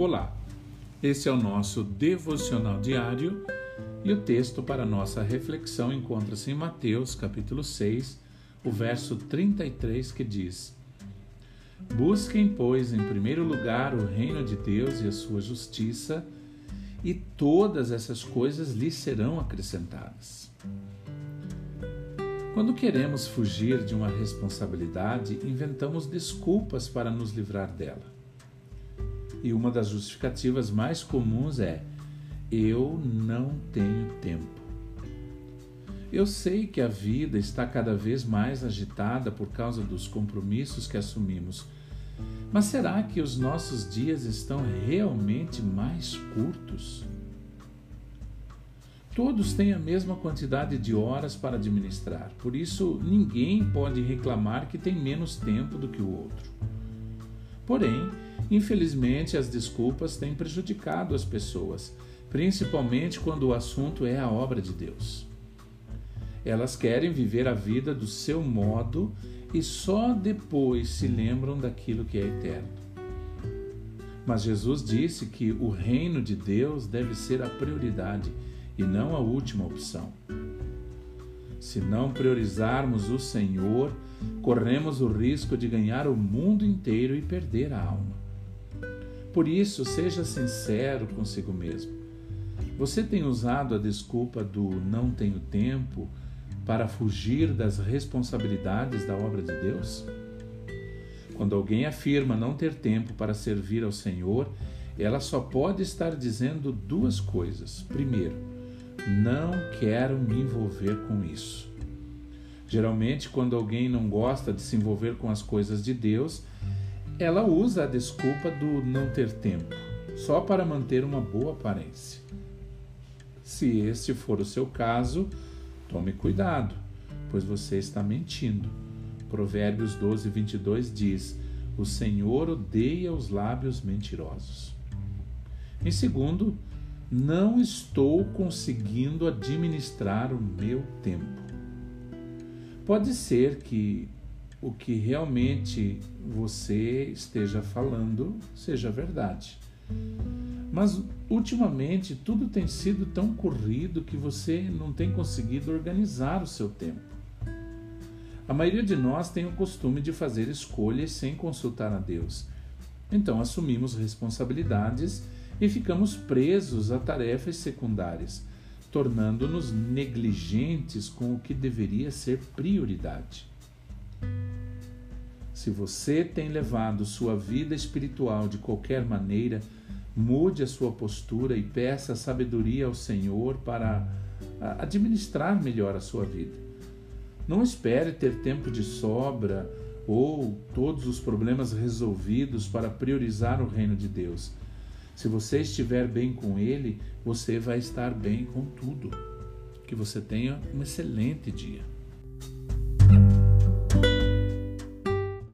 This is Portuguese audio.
Olá, esse é o nosso devocional diário e o texto para nossa reflexão encontra-se em Mateus, capítulo 6, o verso 33, que diz: Busquem, pois, em primeiro lugar o reino de Deus e a sua justiça, e todas essas coisas lhes serão acrescentadas. Quando queremos fugir de uma responsabilidade, inventamos desculpas para nos livrar dela. E uma das justificativas mais comuns é: eu não tenho tempo. Eu sei que a vida está cada vez mais agitada por causa dos compromissos que assumimos. Mas será que os nossos dias estão realmente mais curtos? Todos têm a mesma quantidade de horas para administrar, por isso ninguém pode reclamar que tem menos tempo do que o outro. Porém, Infelizmente, as desculpas têm prejudicado as pessoas, principalmente quando o assunto é a obra de Deus. Elas querem viver a vida do seu modo e só depois se lembram daquilo que é eterno. Mas Jesus disse que o reino de Deus deve ser a prioridade e não a última opção. Se não priorizarmos o Senhor, corremos o risco de ganhar o mundo inteiro e perder a alma. Por isso, seja sincero consigo mesmo. Você tem usado a desculpa do não tenho tempo para fugir das responsabilidades da obra de Deus? Quando alguém afirma não ter tempo para servir ao Senhor, ela só pode estar dizendo duas coisas. Primeiro, não quero me envolver com isso. Geralmente, quando alguém não gosta de se envolver com as coisas de Deus, ela usa a desculpa do não ter tempo, só para manter uma boa aparência. Se este for o seu caso, tome cuidado, pois você está mentindo. Provérbios 12, 22 diz: O Senhor odeia os lábios mentirosos. Em segundo, não estou conseguindo administrar o meu tempo. Pode ser que o que realmente você esteja falando seja verdade. Mas ultimamente tudo tem sido tão corrido que você não tem conseguido organizar o seu tempo. A maioria de nós tem o costume de fazer escolhas sem consultar a Deus. Então assumimos responsabilidades e ficamos presos a tarefas secundárias, tornando-nos negligentes com o que deveria ser prioridade. Se você tem levado sua vida espiritual de qualquer maneira, mude a sua postura e peça sabedoria ao Senhor para administrar melhor a sua vida. Não espere ter tempo de sobra ou todos os problemas resolvidos para priorizar o reino de Deus. Se você estiver bem com Ele, você vai estar bem com tudo. Que você tenha um excelente dia.